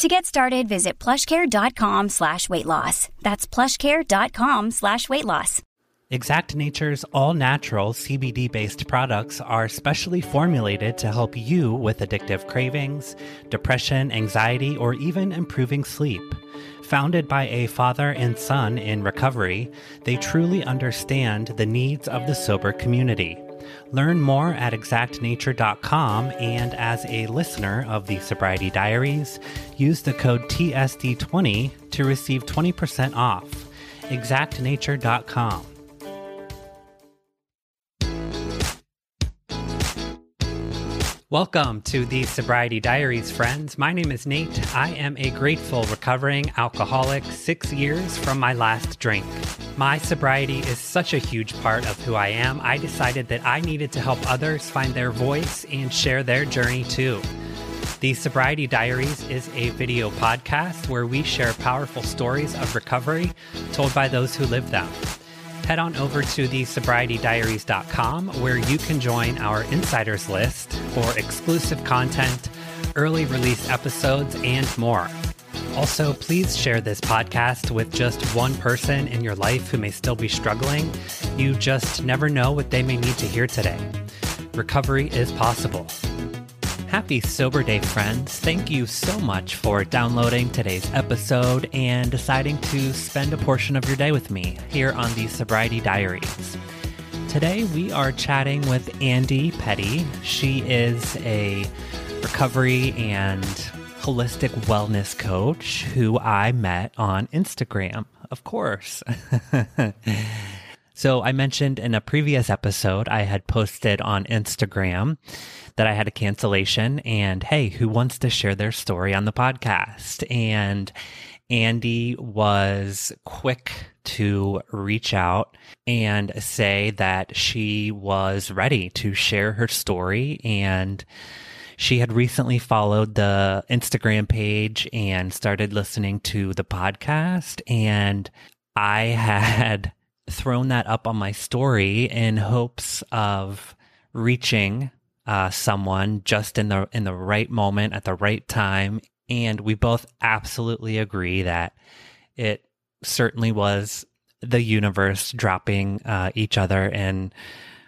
To get started, visit plushcare.com slash weight loss. That's plushcare.com slash weight loss. Exact Nature's all natural CBD based products are specially formulated to help you with addictive cravings, depression, anxiety, or even improving sleep. Founded by a father and son in recovery, they truly understand the needs of the sober community. Learn more at exactnature.com and as a listener of the Sobriety Diaries, use the code TSD20 to receive 20% off. exactnature.com. Welcome to the Sobriety Diaries, friends. My name is Nate. I am a grateful recovering alcoholic six years from my last drink. My sobriety is such a huge part of who I am. I decided that I needed to help others find their voice and share their journey too. The Sobriety Diaries is a video podcast where we share powerful stories of recovery told by those who live them head on over to the sobrietydiaries.com where you can join our insiders list for exclusive content, early release episodes, and more. Also, please share this podcast with just one person in your life who may still be struggling. You just never know what they may need to hear today. Recovery is possible. Happy Sober Day, friends. Thank you so much for downloading today's episode and deciding to spend a portion of your day with me here on the Sobriety Diaries. Today, we are chatting with Andi Petty. She is a recovery and holistic wellness coach who I met on Instagram, of course. so, I mentioned in a previous episode, I had posted on Instagram that I had a cancellation and hey, who wants to share their story on the podcast? And Andi was quick to reach out and say that she was ready to share her story and she had recently followed the Instagram page and started listening to the podcast and I had thrown that up on my story in hopes of reaching uh, someone just in the in the right moment at the right time, and we both absolutely agree that it certainly was the universe dropping uh, each other in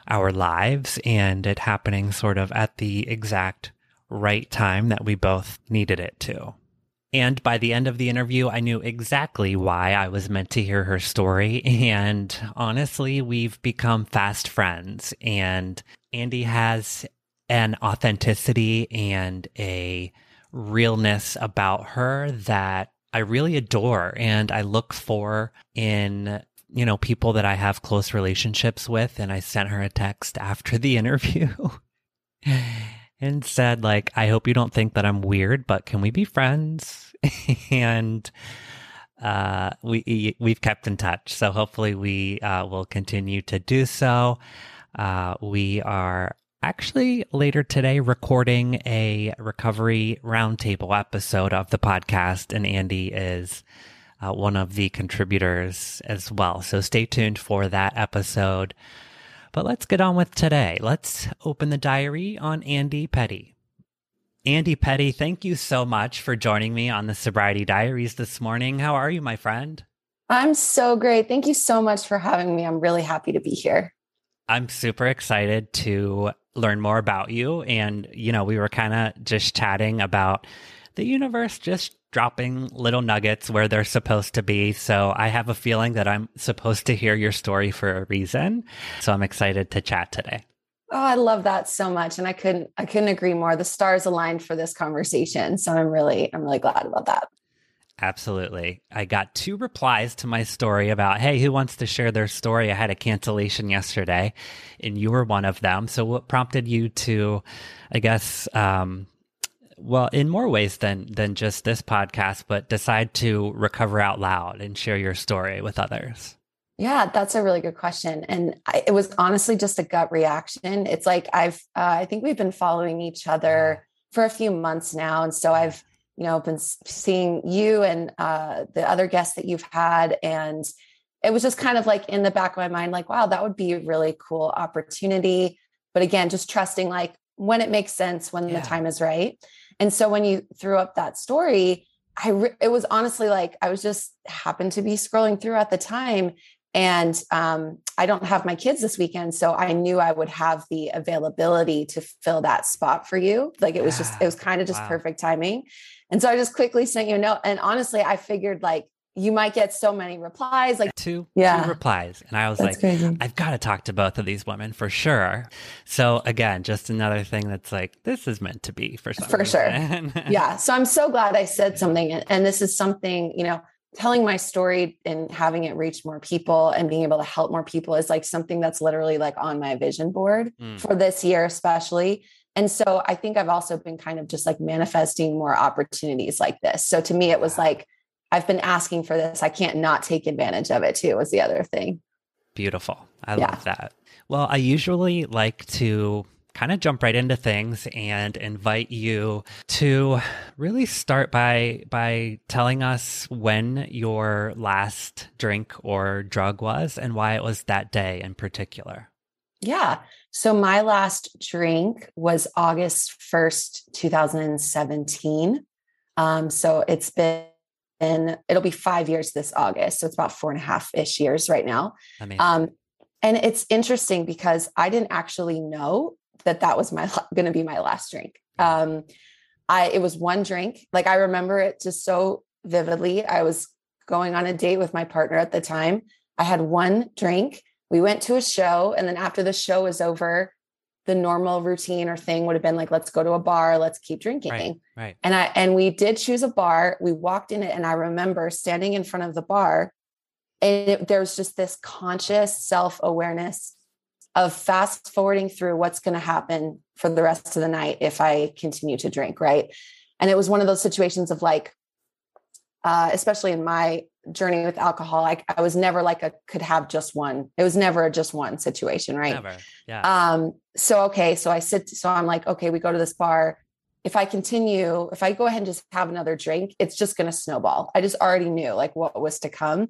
our lives, and it happening sort of at the exact right time that we both needed it to. And by the end of the interview, I knew exactly why I was meant to hear her story. And honestly, we've become fast friends. And Andi has an authenticity and a realness about her that I really adore and I look for in you know people that I have close relationships with and I sent her a text after the interview and said like I hope you don't think that I'm weird but can we be friends and uh, we we've kept in touch so hopefully we uh, will continue to do so uh, we are actually later today recording a recovery roundtable episode of the podcast, and andi is uh, one of the contributors as well. So stay tuned for that episode. But let's get on with today. Let's open the diary on Andi Petty. Andi Petty, thank you so much for joining me on the Sobriety Diaries this morning. How are you, my friend? I'm so great. Thank you so much for having me. I'm really happy to be here. I'm super excited to learn more about you. And, you know, we were kind of just chatting about the universe just dropping little nuggets where they're supposed to be. So I have a feeling that I'm supposed to hear your story for a reason. So I'm excited to chat today. Oh, I love that so much. And I couldn't I couldn't agree more. The stars aligned for this conversation. So I'm really I'm really glad about that. Absolutely. I got two replies to my story about, hey, who wants to share their story? I had a cancellation yesterday, and you were one of them. So, what prompted you to, I guess, um, well, in more ways than than just this podcast, but decide to recover out loud and share your story with others? Yeah, that's a really good question. And I, it was honestly just a gut reaction. It's like I've, uh, I think we've been following each other for a few months now. And so I've, you know, been seeing you and uh, the other guests that you've had. And it was just kind of like in the back of my mind, like, wow, that would be a really cool opportunity. But again, just trusting like when it makes sense, when yeah. the time is right. And so when you threw up that story, I re- it was honestly like I was just happened to be scrolling through at the time and um, I don't have my kids this weekend, so I knew I would have the availability to fill that spot for you. Like it was just, it was kind of just wow. perfect timing. And so I just quickly sent you a note. And honestly, I figured like you might get so many replies like two yeah. two replies. And i was that's like crazy. i've got to talk to both of these women for sure. So again just another thing that's like this is meant to be for for sure. yeah. So i'm so glad i said something and this is something you know telling my story and having it reach more people and being able to help more people is like something that's literally like on my vision board mm. for this year especially. And so i think i've also been kind of just like manifesting more opportunities like this. So to me it was like I've been asking for this. I can't not take advantage of it too, was the other thing. Beautiful. I yeah. love that. Well, I usually like to kind of jump right into things and invite you to really start by by telling us when your last drink or drug was and why it was that day in particular. Yeah. So my last drink was August 1st, 2017. Um, so it's been and it'll be five years this August. So it's about four and a half ish years right now. Um, and it's interesting because I didn't actually know that that was my going to be my last drink. Um, I it was one drink. Like I remember it just so vividly. I was going on a date with my partner at the time. I had one drink. We went to a show, and then after the show was over, the normal routine or thing would have been like let's go to a bar let's keep drinking. right, right, and i and we did choose a bar. We walked in it and i remember standing in front of the bar and it, there was just this conscious self-awareness of fast forwarding through what's going to happen for the rest of the night if i continue to drink right? And it was one of those situations of like uh, especially in my journey with alcohol I, I was never like a could have just one. It was never a just one situation right? Never. Yeah. Um so okay so i sit so i'm like okay we go to this bar. If i continue if i go ahead and just have another drink it's just going to snowball. I just already knew like what was to come.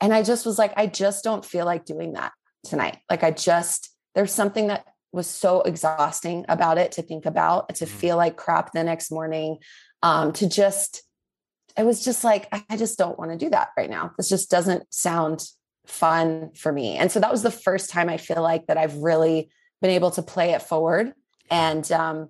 And i just was like i just don't feel like doing that tonight. Like i just there's something that was so exhausting about it to think about to mm-hmm. feel like crap the next morning um to just it was just like, I just don't want to do that right now. This just doesn't sound fun for me. And so that was the first time I feel like that I've really been able to play it forward and um,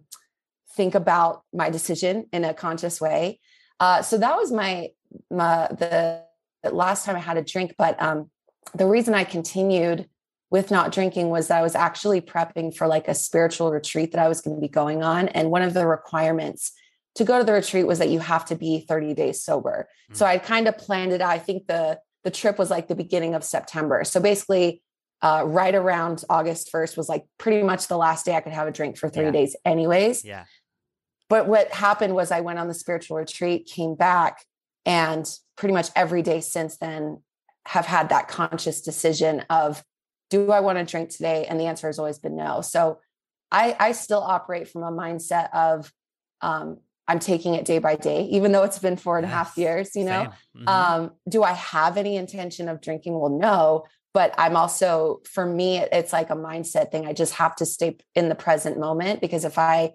think about my decision in a conscious way. Uh, so that was my, my the last time I had a drink. But um, the reason I continued with not drinking was that I was actually prepping for like a spiritual retreat that I was going to be going on. And one of the requirements to go to the retreat was that you have to be 30 days sober. Mm-hmm. So I kind of planned it. out. I think the the trip was like the beginning of September. So basically, uh, right around August 1st was like pretty much the last day I could have a drink for 30 yeah. days, anyways. Yeah. But what happened was I went on the spiritual retreat, came back, and pretty much every day since then have had that conscious decision of do I want to drink today? And the answer has always been no. So I, I still operate from a mindset of um, I'm taking it day by day, even though it's been four and yes. a half years, you know? Mm-hmm. Um, do I have any intention of drinking? Well, no, but I'm also, for me, it's like a mindset thing. I just have to stay in the present moment because if I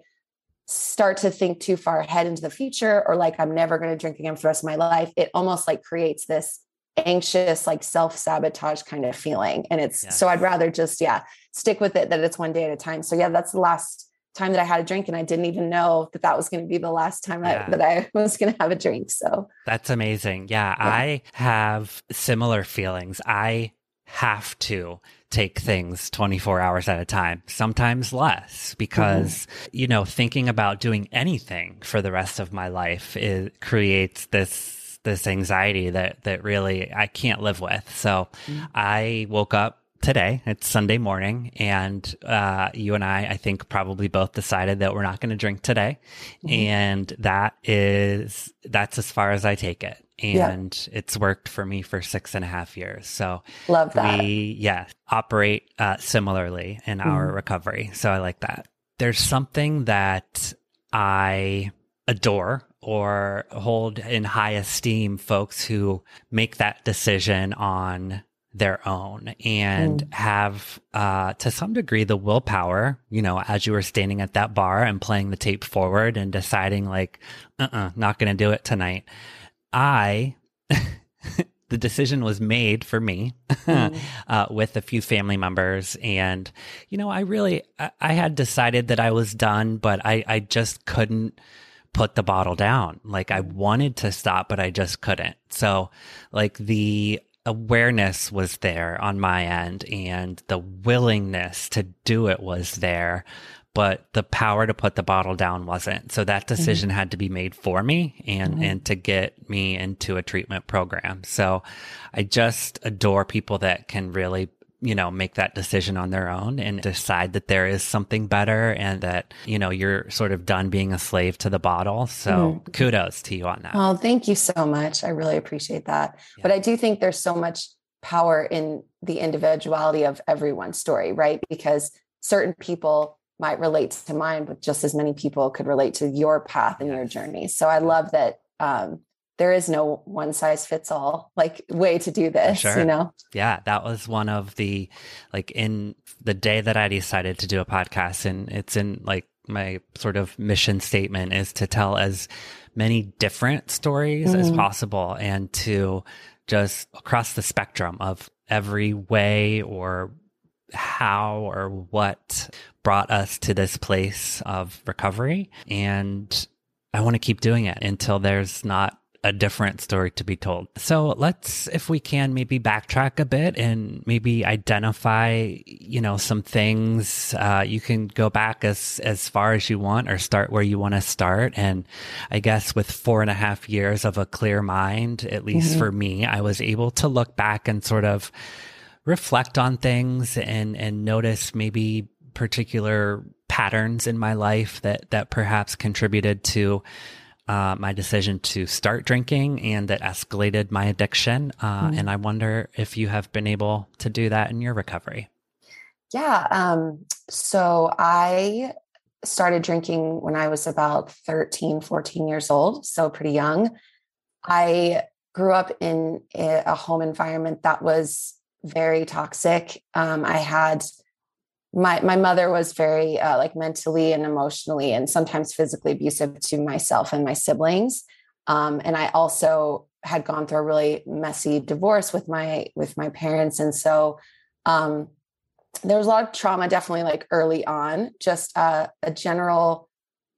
start to think too far ahead into the future or like I'm never going to drink again for the rest of my life, it almost like creates this anxious, like self sabotage kind of feeling. And it's yes. so I'd rather just, yeah, stick with it that it's one day at a time. So, yeah, that's the last time that I had a drink and I didn't even know that that was going to be the last time yeah. I, that I was going to have a drink. So that's amazing. Yeah, yeah, I have similar feelings. I have to take things 24 hours at a time, sometimes less, because, mm-hmm. you know, thinking about doing anything for the rest of my life it creates this this anxiety that that really I can't live with. So mm-hmm. I woke up today. It's Sunday morning, and uh, you and I, I think, probably both decided that we're not going to drink today, mm-hmm. and that is that's as far as I take it. and yeah. it's worked for me for six and a half years. So love that. We, yeah, operate uh, similarly in mm-hmm. our recovery. So I like that. There's something that I adore or hold in high esteem folks who make that decision on their own and mm. have uh, to some degree the willpower you know as you were standing at that bar and playing the tape forward and deciding like uh-uh not gonna do it tonight i the decision was made for me mm. uh, with a few family members and you know i really I, I had decided that i was done but i i just couldn't put the bottle down. Like I wanted to stop, but I just couldn't. So like the awareness was there on my end and the willingness to do it was there, but the power to put the bottle down wasn't. So that mm-hmm. decision mm-hmm. had to be made for me and, mm-hmm. and to get me into a treatment program. So I just adore people that can really you know, make that decision on their own and decide that there is something better and that, you know, you're sort of done being a slave to the bottle. So mm-hmm. kudos to you on that. Well, thank you so much. I really appreciate that. Yeah. But I do think there's so much power in the individuality of everyone's story, right? Because certain people might relate to mine, but just as many people could relate to your path and your journey. So I love that um, there is no one size fits all like way to do this sure. you know yeah that was one of the like in the day that i decided to do a podcast and it's in like my sort of mission statement is to tell as many different stories mm-hmm. as possible and to just across the spectrum of every way or how or what brought us to this place of recovery and I want to keep doing it until there's not a different story to be told. So let's, if we can, maybe backtrack a bit and maybe identify, you know, some things. Uh, you can go back as as far as you want, or start where you want to start. And I guess with four and a half years of a clear mind, at least mm-hmm. for me, I was able to look back and sort of reflect on things and and notice maybe particular patterns in my life that that perhaps contributed to uh, my decision to start drinking and that escalated my addiction. Uh, mm. And I wonder if you have been able to do that in your recovery. Yeah. Um, so I started drinking when I was about 13, 14 years old, so pretty young. I grew up in a home environment that was very toxic. Um, I had my my mother was very uh, like mentally and emotionally and sometimes physically abusive to myself and my siblings um, and i also had gone through a really messy divorce with my with my parents and so um, there was a lot of trauma definitely like early on just uh, a general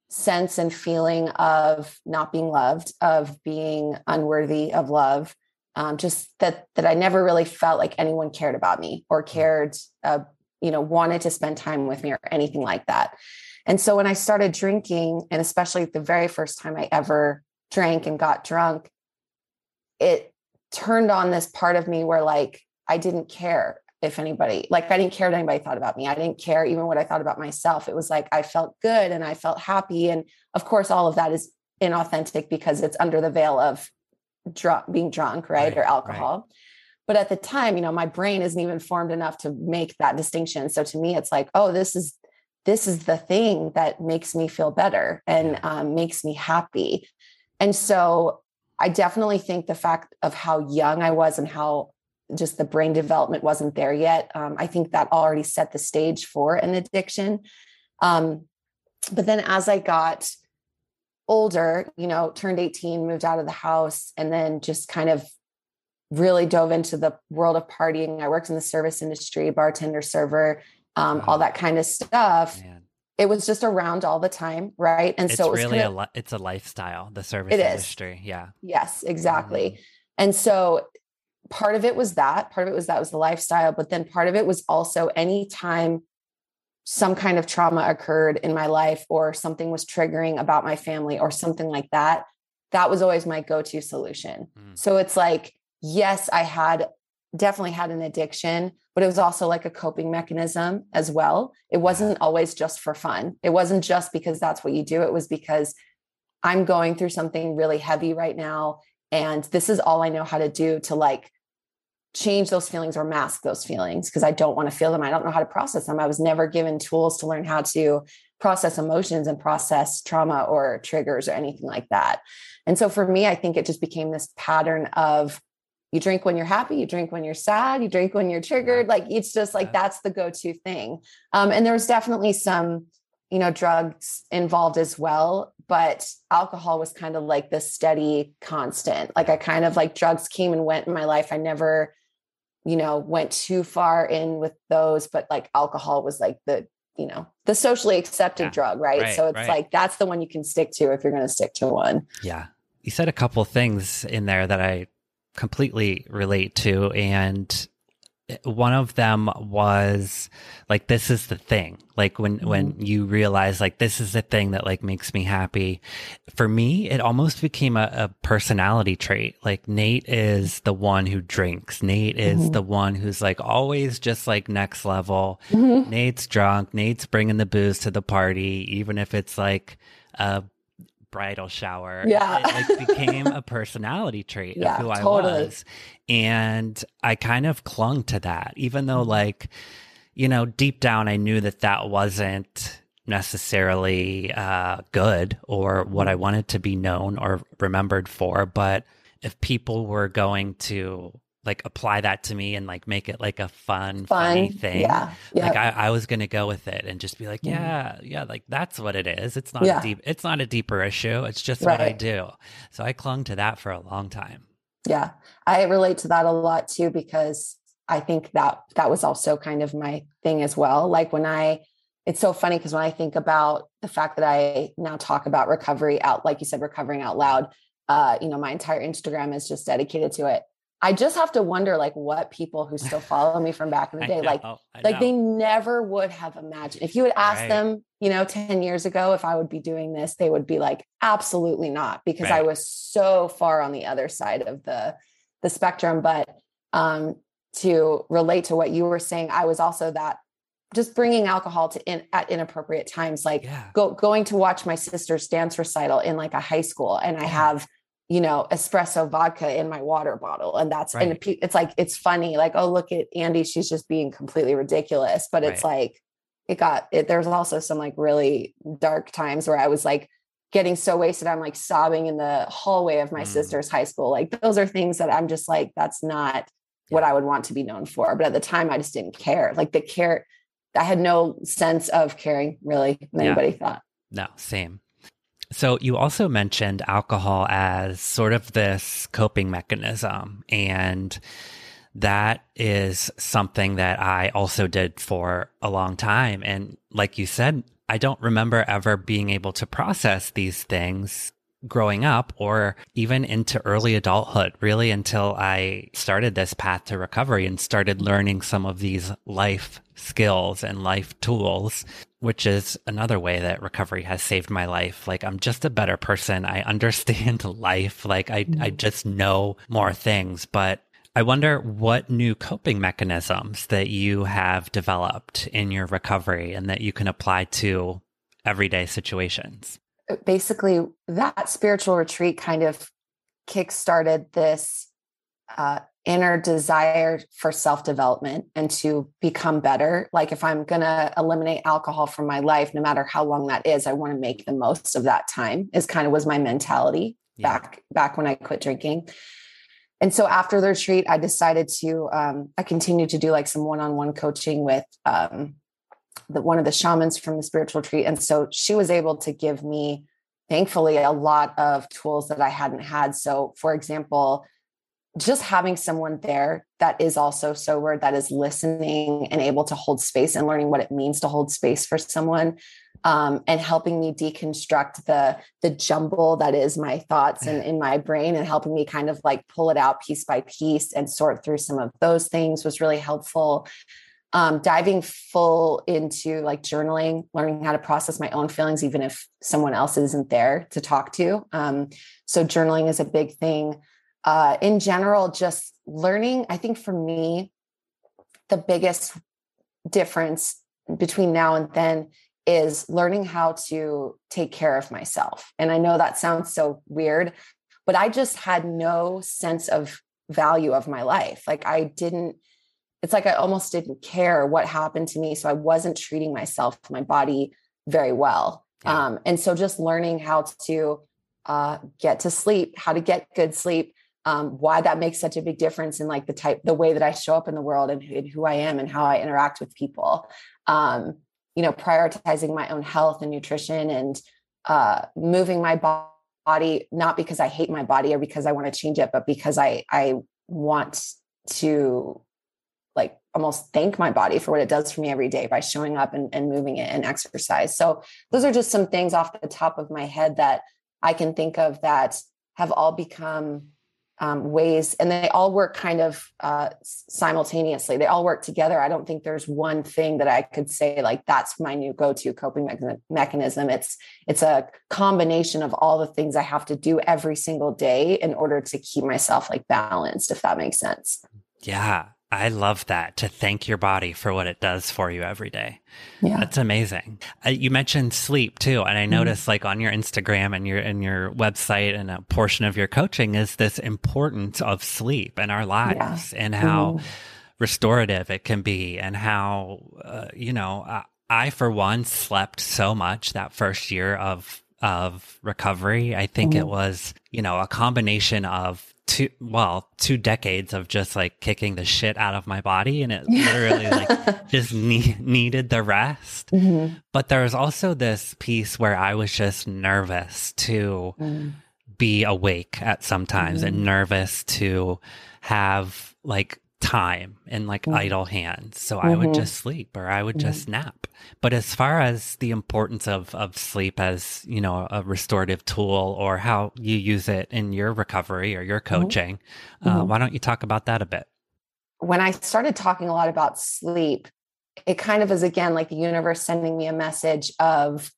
sense and feeling of not being loved of being unworthy of love um, just that that i never really felt like anyone cared about me or mm. cared uh, you know, wanted to spend time with me or anything like that. And so when I started drinking, and especially the very first time I ever drank and got drunk, it turned on this part of me where like I didn't care if anybody, like I didn't care what anybody thought about me. I didn't care even what I thought about myself. It was like I felt good and I felt happy. And of course, all of that is inauthentic because it's under the veil of drunk, being drunk, right? right or alcohol. Right. But at the time, you know, my brain isn't even formed enough to make that distinction. So to me, it's like, oh, this is this is the thing that makes me feel better and um, makes me happy. And so I definitely think the fact of how young I was and how just the brain development wasn't there yet. Um, I think that already set the stage for an addiction. Um, but then as I got older, you know, turned 18, moved out of the house, and then just kind of really dove into the world of partying. I worked in the service industry, bartender, server, um, wow. all that kind of stuff. Man. It was just around all the time, right? And it's so it was really kind of, a li- it's a lifestyle, the service industry. Is. Yeah. Yes, exactly. Mm-hmm. And so part of it was that. Part of it was that was the lifestyle, but then part of it was also anytime some kind of trauma occurred in my life or something was triggering about my family or something like that, that was always my go-to solution. Mm. So it's like yes, I had definitely had an addiction, but it was also like a coping mechanism as well. It wasn't always just for fun. It wasn't just because that's what you do. It was because I'm going through something really heavy right now And this is all I know how to do to like change those feelings or mask those feelings because I don't want to feel them. I don't know how to process them. I was never given tools to learn how to process emotions and process trauma or triggers or anything like that. And so for me, I think it just became this pattern of you drink when you're happy, you drink when you're sad, you drink when you're triggered. Like it's just like that's the go to thing. Um, and there was definitely some, you know, drugs involved as well, but alcohol was kind of like the steady constant. Like I kind of like drugs came and went in my life. I never, you know, went too far in with those, but like alcohol was like the you know the socially accepted yeah, drug right? right? so it's right. like that's the one you can stick to if you're going to stick to one yeah you said a couple things in there that i completely relate to and one of them was like this is the thing like when mm-hmm. when you realize like this is the thing that like makes me happy for me it almost became a, a personality trait like nate is the one who drinks nate is mm-hmm. the one who's like always just like next level mm-hmm. nate's drunk nate's bringing the booze to the party even if it's like a bridal shower. Yeah. It like became a personality trait yeah, of who I was. And I kind of clung to that, even though mm-hmm. like, you know, deep down I knew that that wasn't necessarily uh, good or what I mm-hmm. wanted to be known or remembered for. But if people were going to like apply that to me and like make it like a fun, fun funny thing. Yeah. Yep. Like I, I was gonna go with it and just be like, mm-hmm. yeah, yeah, like that's what it is. It's not yeah. deep it's not a deeper issue. It's just right. what I do. So I clung to that for a long time. Yeah. I relate to that a lot too, because I think that that was also kind of my thing as well. Like when I it's so funny because when I think about the fact that I now talk about recovery out, like you said, recovering out loud, uh, you know, my entire Instagram is just dedicated to it I just have to wonder like what people who still follow me from back in the day, like, like they never would have imagined. If you had asked right. them, you know, 10 years ago if I would be doing this, they would be like, absolutely not, because right. I was so far on the other side of the the spectrum. But um to relate to what you were saying, I was also that just bringing alcohol to in at inappropriate times, like yeah. go going to watch my sister's dance recital in like a high school, and I have you know, espresso vodka in my water bottle. And that's, right. and it's like, it's funny, like, oh, look at Andi, she's just being completely ridiculous. But it's right. like, it got it. There's also some like really dark times where I was like getting so wasted. I'm like sobbing in the hallway of my mm. sister's high school. Like, those are things that I'm just like, that's not yeah. what I would want to be known for. But at the time, I just didn't care. Like, the care, I had no sense of caring really than yeah. anybody thought. No, same. So you also mentioned alcohol as sort of this coping mechanism and that is something that I also did for a long time. And like you said I don't remember ever being able to process these things growing up or even into early adulthood, really until I started this path to recovery and started learning some of these life skills and life tools, which is another way that recovery has saved my life. Like I'm just a better person. I understand life. Like I, I mm-hmm. just know more things, but I wonder what new coping mechanisms that you have developed in your recovery and that you can apply to everyday situations basically that spiritual retreat kind of kick-started this uh, inner desire for self-development and to become better like if i'm going to eliminate alcohol from my life no matter how long that is i want to make the most of that time is kind of was my mentality yeah. back back when i quit drinking and so after the retreat i decided to um, i continued to do like some one-on-one coaching with um, the, one of the shamans from the spiritual retreat. And so she was able to give me, thankfully, a lot of tools that I hadn't had. So, for example, just having someone there that is also sober, that is listening and able to hold space and learning what it means to hold space for someone, um, and helping me deconstruct the the jumble that is my thoughts and in my brain, and helping me kind of like pull it out piece by piece and sort through some of those things was really helpful um, diving full into like journaling, learning how to process my own feelings, even if someone else isn't there to talk to. Um, so, journaling is a big thing. Uh, in general, just learning, I think for me, the biggest difference between now and then is learning how to take care of myself. And I know that sounds so weird, but I just had no sense of value of my life. Like I didn't, it's like I almost didn't care what happened to me. So I wasn't treating myself, my body very well. Yeah. Um, and so just learning how to uh, get to sleep, how to get good sleep, um, why that makes such a big difference in like the type, the way that I show up in the world and, and who I am and how I interact with people. Um, you know, prioritizing my own health and nutrition and uh, moving my body, not because I hate my body or because I want to change it, but because I I want to almost thank my body for what it does for me every day by showing up and, and moving it and exercise. So those are just some things off the top of my head that I can think of that have all become um, ways, and they all work kind of uh, simultaneously. They all work together. I don't think there's one thing that I could say like that's my new go-to coping me- mechanism. It's it's a combination of all the things I have to do every single day in order to keep myself like balanced. If that makes sense. Yeah, I love that to thank your body for what it does for you every day. Yeah. That's amazing. Uh, you mentioned sleep too. And I mm-hmm. noticed like on your Instagram and your, and your website and a portion of your coaching is this importance of sleep in our lives yeah. and how mm-hmm. restorative it can be and how, uh, you know, uh, I for one slept so much that first year of of recovery. I think mm-hmm. it was, you know, a combination of two well two decades of just like kicking the shit out of my body and it literally like just ne- needed the rest mm-hmm. but there was also this piece where i was just nervous to mm. be awake at sometimes mm-hmm. and nervous to have like time in like mm-hmm. idle hands. So mm-hmm. I would mm-hmm. just sleep or I would mm-hmm. just nap. But as far as the importance of, of sleep as, you know, a restorative tool or how you use it in your recovery or your mm-hmm. coaching, uh, mm-hmm. why don't you talk about that a bit? When I started talking a lot about sleep, it kind of is again like the universe sending me a message of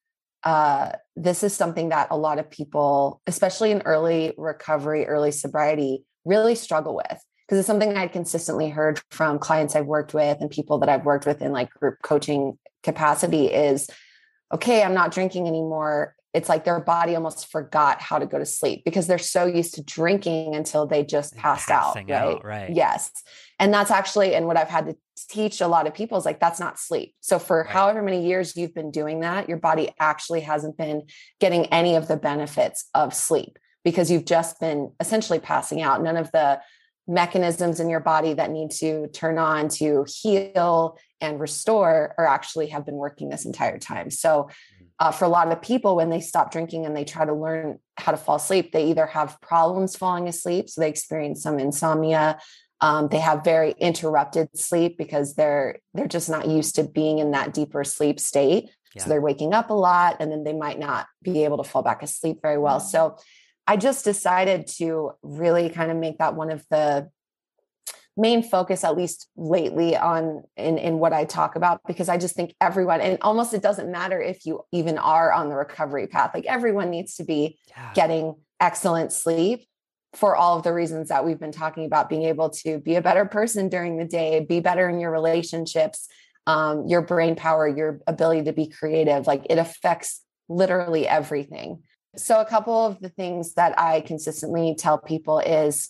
uh, this is something that a lot of people, especially in early recovery, early sobriety, really struggle with because it's something I'd consistently heard from clients I've worked with and people that I've worked with in like group coaching capacity is okay, I'm not drinking anymore. It's like their body almost forgot how to go to sleep because they're so used to drinking until they just passed out, right? out. Right. Yes. And that's actually, and what I've had to teach a lot of people is like, that's not sleep. So for right. however many years you've been doing that, your body actually hasn't been getting any of the benefits of sleep because you've just been essentially passing out. None of the mechanisms in your body that need to turn on to heal and restore or actually have been working this entire time. So, mm. uh, for a lot of people, when they stop drinking and they try to learn how to fall asleep, they either have problems falling asleep, so they experience some insomnia. Um, they have very interrupted sleep because they're they're just not used to being in that deeper sleep state. Yeah. So they're waking up a lot, and then they might not be able to fall back asleep very well. Mm. So I just decided to really kind of make that one of the main focus at least lately on in in what I talk about because I just think everyone and almost it doesn't matter if you even are on the recovery path like everyone needs to be yeah. getting excellent sleep for all of the reasons that we've been talking about being able to be a better person during the day be better in your relationships um, your brain power your ability to be creative like it affects literally everything so, a couple of the things that I consistently tell people is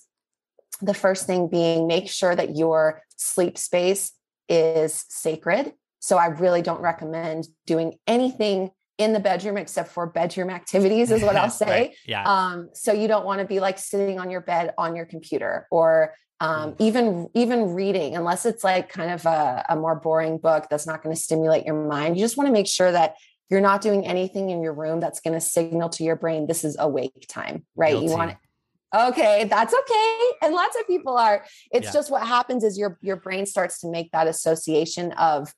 the first thing being make sure that your sleep space is sacred. So, I really don't recommend doing anything in the bedroom except for bedroom activities is what I'll say. right. Yeah. Um, so you don't want to be like sitting on your bed on your computer or um, mm. even even reading unless it's like kind of a, a more boring book that's not going to stimulate your mind. You just want to make sure that you're not doing anything in your room that's going to signal to your brain this is awake time, right? Guilty. You want. Okay, that's okay. And lots of people are. It's yeah. just what happens is your your brain starts to make that association of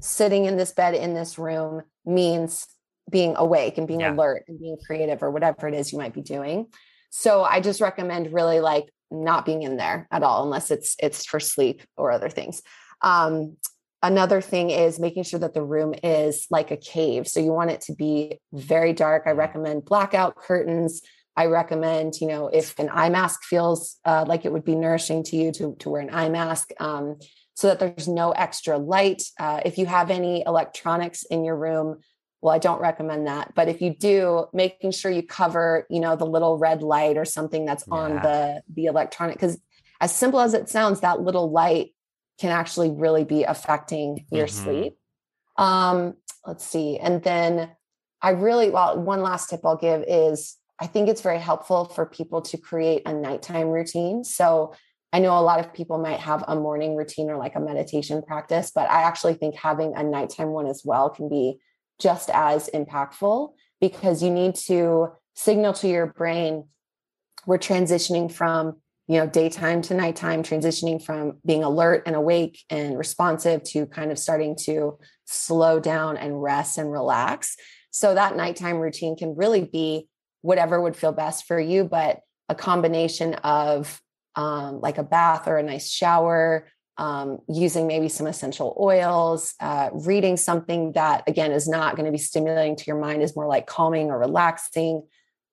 sitting in this bed in this room means being awake and being yeah. alert and being creative or whatever it is you might be doing. So I just recommend really like not being in there at all unless it's it's for sleep or other things. Um, Another thing is making sure that the room is like a cave. So you want it to be very dark. I recommend blackout curtains. I recommend, you know, if an eye mask feels uh, like it would be nourishing to you to, to wear an eye mask um, so that there's no extra light. Uh, if you have any electronics in your room, well, I don't recommend that. But if you do, making sure you cover, you know, the little red light or something that's yeah. on the the electronic, because as simple as it sounds, that little light can actually really be affecting your mm-hmm. sleep. Um, let's see. And then I really, well, one last tip I'll give is I think it's very helpful for people to create a nighttime routine. So I know a lot of people might have a morning routine or like a meditation practice, but I actually think having a nighttime one as well can be just as impactful because you need to signal to your brain we're transitioning from you know daytime to nighttime transitioning from being alert and awake and responsive to kind of starting to slow down and rest and relax so that nighttime routine can really be whatever would feel best for you but a combination of um, like a bath or a nice shower um, using maybe some essential oils, uh, reading something that, again, is not going to be stimulating to your mind, is more like calming or relaxing.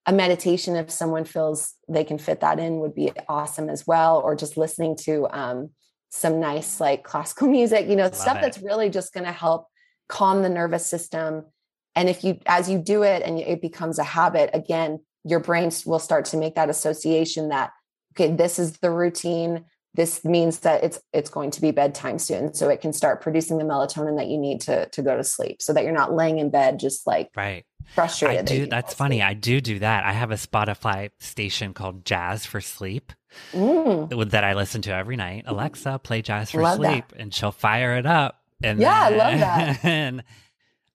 A meditation, if someone feels they can fit that in, would be awesome as well. Or just listening to um, some nice, like classical music, you know, Love stuff it. that's really just going to help calm the nervous system. And if you, as you do it and it becomes a habit, again, your brain will start to make that association that, okay, this is the routine this means that it's it's going to be bedtime soon. So it can start producing the melatonin that you need to to go to sleep so that you're not laying in bed just like right. Frustrated I do, that that's funny. i do do that. I have a spotify station called jazz for sleep mm. that i listen to every night. Alexa play jazz for love sleep that. and she'll fire it up and yeah then, i love that. and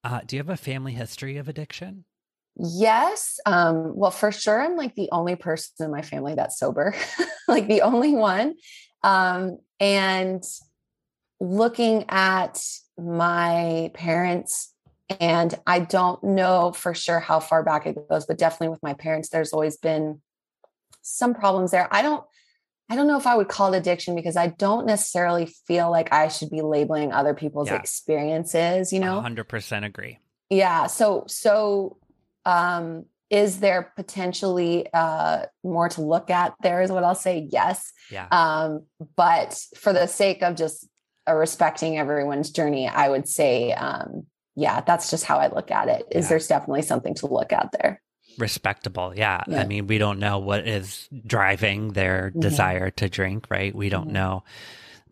uh, do you have a family history of addiction Yes. Um, well, for sure, I'm like the only person in my family that's sober, like the only one. Um, and looking at my parents, and I don't know for sure how far back it goes, but definitely with my parents, there's always been some problems there. I don't, I don't know if I would call it addiction because I don't necessarily feel like I should be labeling other people's yeah. experiences, you know? 100% agree. Yeah. So, so um, is there potentially uh, more to look at there is what i'll say yes yeah. um, but for the sake of just uh, respecting everyone's journey i would say um, yeah that's just how i look at it is yeah. there's definitely something to look at there respectable yeah. yeah. i mean we don't know what is driving their mm-hmm. desire to drink right we don't mm-hmm. know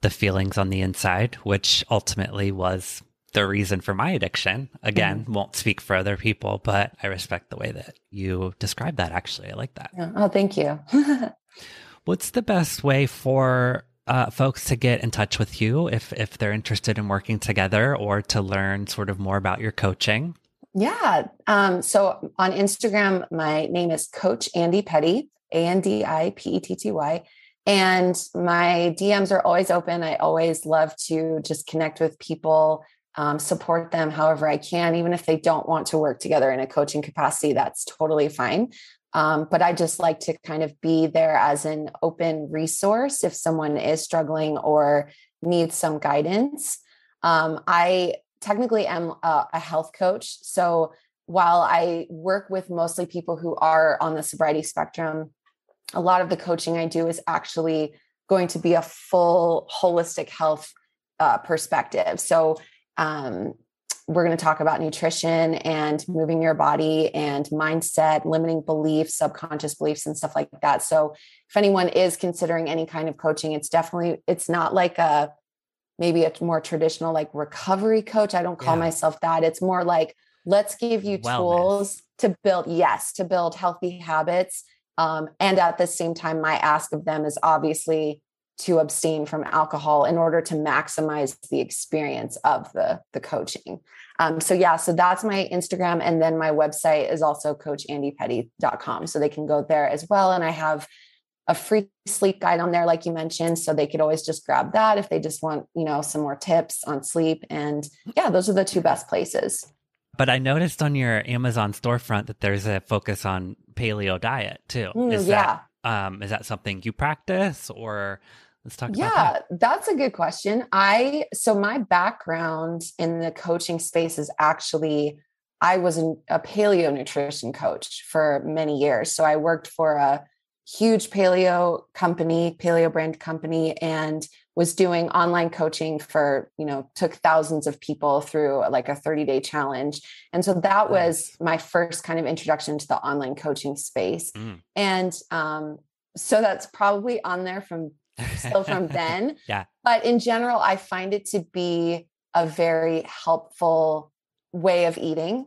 the feelings on the inside which ultimately was the reason for my addiction. Again, mm-hmm. won't speak for other people, but I respect the way that you describe that. Actually, I like that. Oh, thank you. What's the best way for uh, folks to get in touch with you if if they're interested in working together or to learn sort of more about your coaching? Yeah. Um, so on Instagram, my name is Coach Andi Petty, A N D I P E T T Y. And my DMs are always open. I always love to just connect with people um, support them however I can, even if they don't want to work together in a coaching capacity, that's totally fine. Um, but I just like to kind of be there as an open resource if someone is struggling or needs some guidance. Um, I technically am a, a health coach. So while I work with mostly people who are on the sobriety spectrum, a lot of the coaching I do is actually going to be a full holistic health uh, perspective. So um, we're going to talk about nutrition and moving your body and mindset, limiting beliefs, subconscious beliefs, and stuff like that. So, if anyone is considering any kind of coaching, it's definitely it's not like a maybe a more traditional like recovery coach. I don't call yeah. myself that. It's more like let's give you Wellness. tools to build yes to build healthy habits. Um, and at the same time, my ask of them is obviously to abstain from alcohol in order to maximize the experience of the the coaching. Um, so yeah so that's my instagram and then my website is also coachandipetty.com so they can go there as well and i have a free sleep guide on there like you mentioned so they could always just grab that if they just want you know some more tips on sleep and yeah those are the two best places. But i noticed on your amazon storefront that there's a focus on paleo diet too. Mm, is yeah. that um, is that something you practice or let's talk yeah, that. that's a good question. I, so my background in the coaching space is actually, I was a paleo nutrition coach for many years. So I worked for a huge paleo company, paleo brand company, and was doing online coaching for, you know, took thousands of people through like a 30 day challenge. And so that was my first kind of introduction to the online coaching space. Mm. And um, so that's probably on there from still from then. yeah. But in general, I find it to be a very helpful way of eating.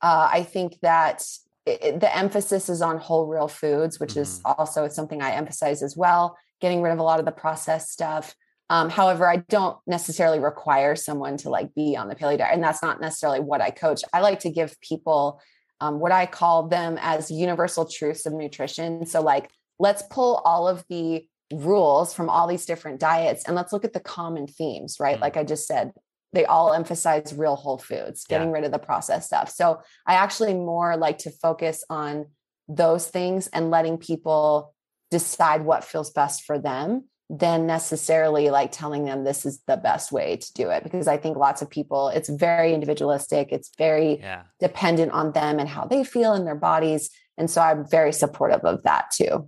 Uh, I think that it, the emphasis is on whole real foods, which mm-hmm. is also something I emphasize as well, getting rid of a lot of the processed stuff. Um, however, I don't necessarily require someone to like be on the paleo diet, and that's not necessarily what I coach. I like to give people um, what I call them as universal truths of nutrition. So, like, let's pull all of the rules from all these different diets and let's look at the common themes, right? Mm-hmm. Like I just said, they all emphasize real whole foods, getting yeah. rid of the processed stuff. So I actually more like to focus on those things and letting people decide what feels best for them than necessarily like telling them this is the best way to do it because i think lots of people it's very individualistic it's very yeah. dependent on them and how they feel in their bodies and so i'm very supportive of that too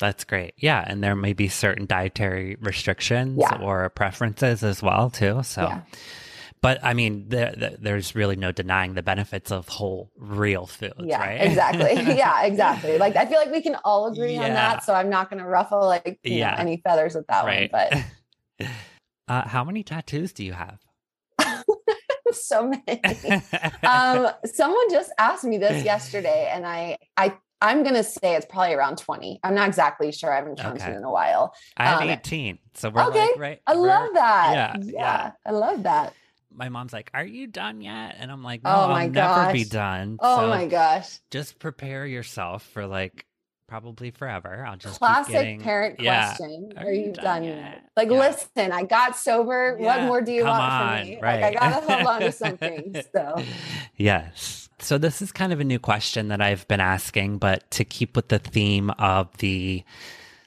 that's great yeah and there may be certain dietary restrictions yeah. or preferences as well too so yeah. But I mean, the, the, there's really no denying the benefits of whole, real foods, yeah, right? exactly. yeah, exactly. Like I feel like we can all agree yeah. on that. So I'm not going to ruffle like yeah. Know, any feathers with that right. one. But uh, how many tattoos do you have? so many. um, someone just asked me this yesterday, and I I I'm gonna say it's probably around 20. I'm not exactly sure. I haven't counted okay. in a while. I have um, 18. So we're okay. Like, right. I love that. Yeah, yeah, yeah. I love that my mom's like, "Are you done yet?" And I'm like, "No, oh my I'll gosh. never be done." Oh so my gosh! Just prepare yourself for like probably forever. I'll just classic getting, parent yeah. question: Are, Are you, done, done yet? Like, yeah. listen, I got sober. Yeah. What more do you Come want on, from me? Right. Like, I gotta hold on to something. So, yes. So this is kind of a new question that I've been asking, but to keep with the theme of the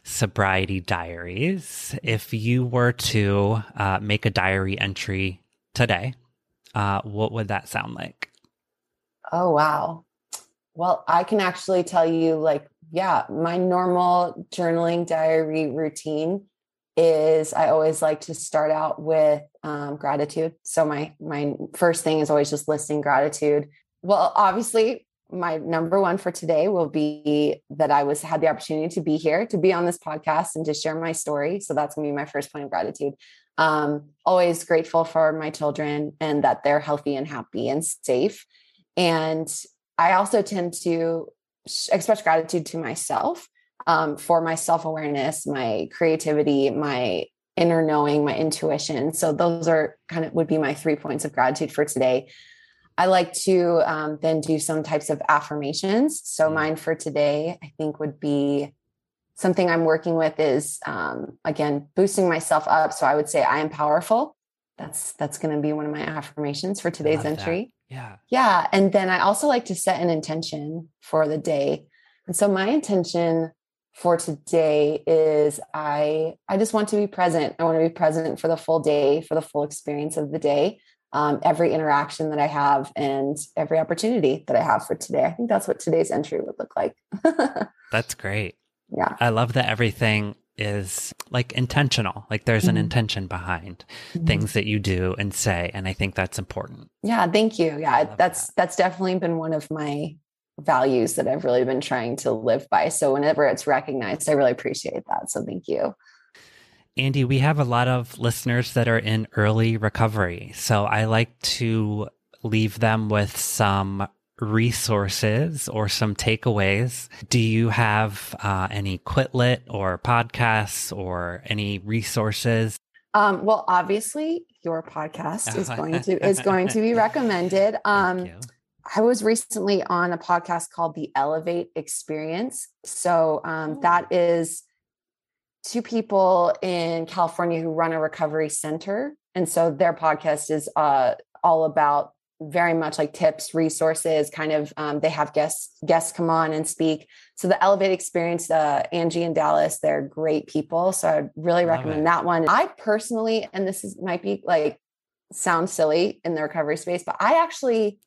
sobriety diaries, if you were to uh, make a diary entry today, uh, what would that sound like? Oh, wow. Well, I can actually tell you, like, yeah, my normal journaling diary routine is I always like to start out with um, gratitude. So my my first thing is always just listing gratitude. Well, obviously, my number one for today will be that I was had the opportunity to be here, to be on this podcast, and to share my story. So that's gonna be my first point of gratitude um, always grateful for my children and that they're healthy and happy and safe. And I also tend to express gratitude to myself um, for my self awareness, my creativity, my inner knowing, my intuition. So those are kind of would be my three points of gratitude for today. I like to um, then do some types of affirmations. So mm. mine for today, I think, would be something I'm working with is um, again boosting myself up. So I would say I am powerful. That's that's going to be one of my affirmations for today's entry. That. Yeah, yeah. And then I also like to set an intention for the day. And so my intention for today is I I just want to be present. I want to be present for the full day, for the full experience of the day. Um, every interaction that I have and every opportunity that I have for today. I think that's what today's entry would look like. that's great. Yeah. I love that everything is like intentional. Like there's an mm-hmm. intention behind mm-hmm. things that you do and say. And I think that's important. Yeah. Thank you. Yeah. That's, that. that's definitely been one of my values that I've really been trying to live by. So whenever it's recognized, I really appreciate that. So thank you. Andi, we have a lot of listeners that are in early recovery. So I like to leave them with some resources or some takeaways. Do you have uh, any quit lit or podcasts or any resources? Um, well, obviously, your podcast is going to is going to be recommended. Um, I was recently on a podcast called the Elevate Experience. So um, that is two people in California who run a recovery center, and so their podcast is uh, all about very much like tips, resources, kind of um, they have guests guests come on and speak. So the Elevate Experience, uh, Angie and Dallas, they're great people. So I'd really Love recommend it. that one. I personally, and this is might be like sound silly in the recovery space, but I actually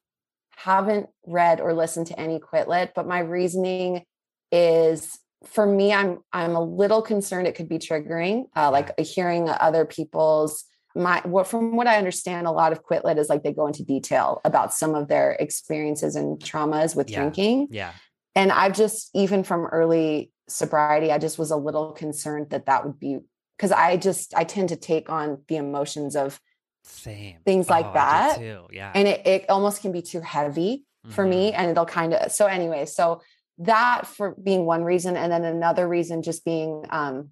haven't read or listened to any quit lit. But my reasoning is for me, I'm I'm a little concerned it could be triggering, uh, like hearing other people's my what from what I understand, a lot of quit lit is like they go into detail about some of their experiences and traumas with Yeah. drinking. Yeah. And I've just even from early sobriety, I just was a little concerned that that would be because I just I tend to take on the emotions of Same. Things like Oh, that. Yeah. and it, it almost can be too heavy for me Mhm. and it'll kind of so anyway so that for being one reason and then another reason just being um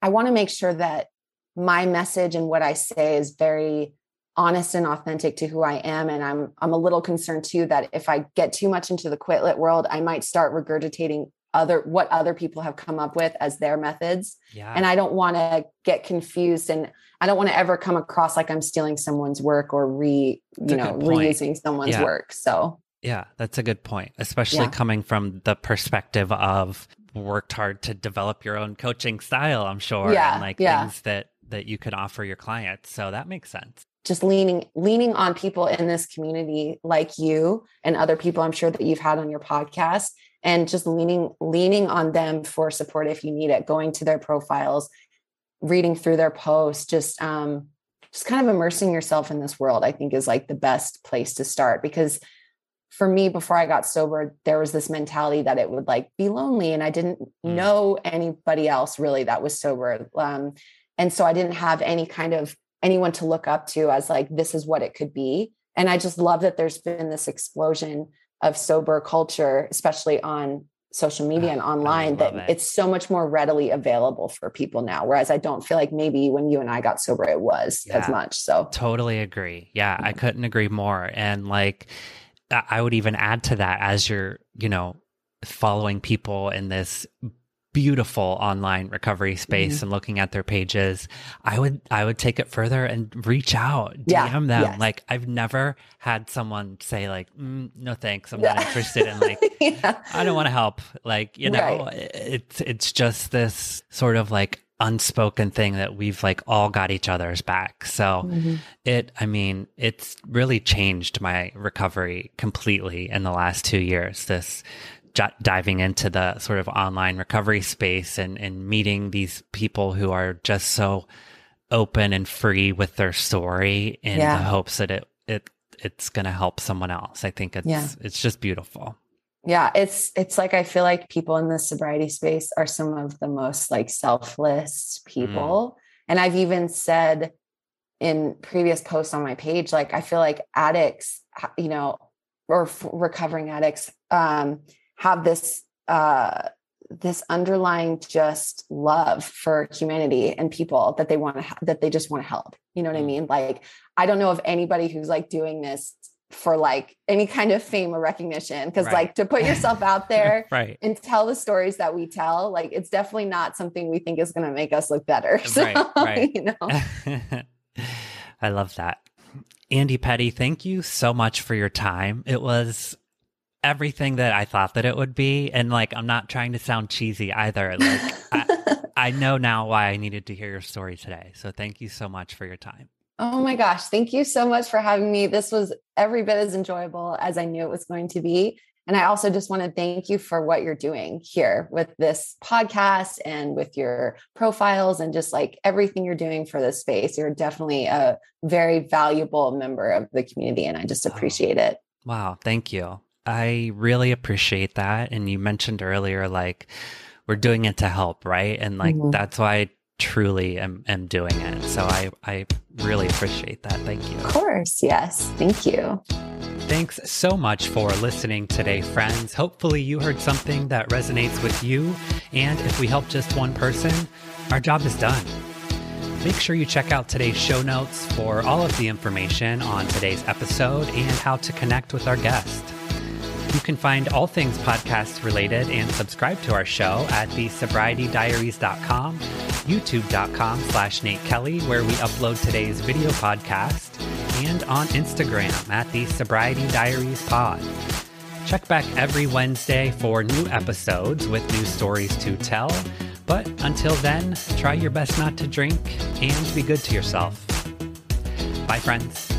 i want to make sure that my message and what i say is very honest and authentic to who i am and i'm i'm a little concerned too that if i get too much into the quit lit world i might start regurgitating other what other people have come up with as their methods Yeah. and i don't want to get confused and i don't want to ever come across like i'm stealing someone's work or re That's you know reusing someone's Yeah. work so Yeah, that's a good point, especially Yeah. coming from the perspective of worked hard to develop your own coaching style, I'm sure, Yeah, and like yeah. things that that you could offer your clients. So that makes sense. just leaning leaning on people in this community like you and other people i'm sure that you've had on your podcast and just leaning leaning on them for support if you need it going to their profiles reading through their posts just um just kind of immersing yourself in this world i think is like the best place to start because for me before i got sober there was this mentality that it would like be lonely and i didn't Mm. know anybody else really that was sober um and so i didn't have any kind of anyone to look up to as like this is what it could be and i just love that there's been this explosion of sober culture especially on social media and online that it. it's so much more readily available for people now whereas i don't feel like maybe when you and i got sober it was as much so Totally agree. Yeah, I couldn't agree more. And like, I would even add to that as you're, you know, following people in this beautiful online recovery space Mm-hmm. and looking at their pages i would i would take it further and reach out dm Yeah, them yes. like i've never had someone say like mm, no thanks i'm not interested in like yeah I don't want to help. Like, you know, Right. it's it's just this sort of like unspoken thing that we've like all got each other's back. So Mhm. it I mean, it's really changed my recovery completely in the last 2 years. This j- diving into the sort of online recovery space and and meeting these people who are just so open and free with their story in Yeah. the hopes that it it it's going to help someone else. I think it's Yeah. it's just beautiful. Yeah it's it's like i feel like people in the sobriety space are some of the most like selfless people. And i've even said in previous posts on my page like i feel like addicts you know or f- recovering addicts um have this uh this underlying just love for humanity and people that they want to ha- that they just want to help. You know what i Mm. mean? Like i don't know of anybody who's like doing this for like any kind of fame or recognition because Right. like to put yourself out there right. and tell the stories that we tell like it's definitely not something we think is going to make us look better so Right, right. you know I love that. Andi Petty, thank you so much for your time. It was everything that I thought that it would be. And like, I'm not trying to sound cheesy either. Like, I, I know now why I needed to hear your story today. So thank you so much for your time. Oh my gosh thank you so much for having me this was every bit as enjoyable as i knew it was going to be and i also just want to thank you for what you're doing here with this podcast and with your profiles and just like everything you're doing for this space you're definitely a very valuable member of the community and i just appreciate it Wow. Thank you. I really appreciate that. And you mentioned earlier, like, we're doing it to help, right? And like, Mhm. that's why truly am, am doing it. So I, I really appreciate that. Thank you. of course yes thank you Thanks so much for listening today, friends. Hopefully, you heard something that resonates with you. And if we help just one person, our job is done. Make sure you check out today's show notes for all of the information on today's episode and how to connect with our guest. You can find all things podcast related and subscribe to our show at thesobrietydiaries.com, youtube.com slash Nate Kelly, where we upload today's video podcast, and on Instagram at the Sobriety Diaries Pod. Check back every Wednesday for new episodes with new stories to tell. But until then, try your best not to drink and be good to yourself. Bye, friends.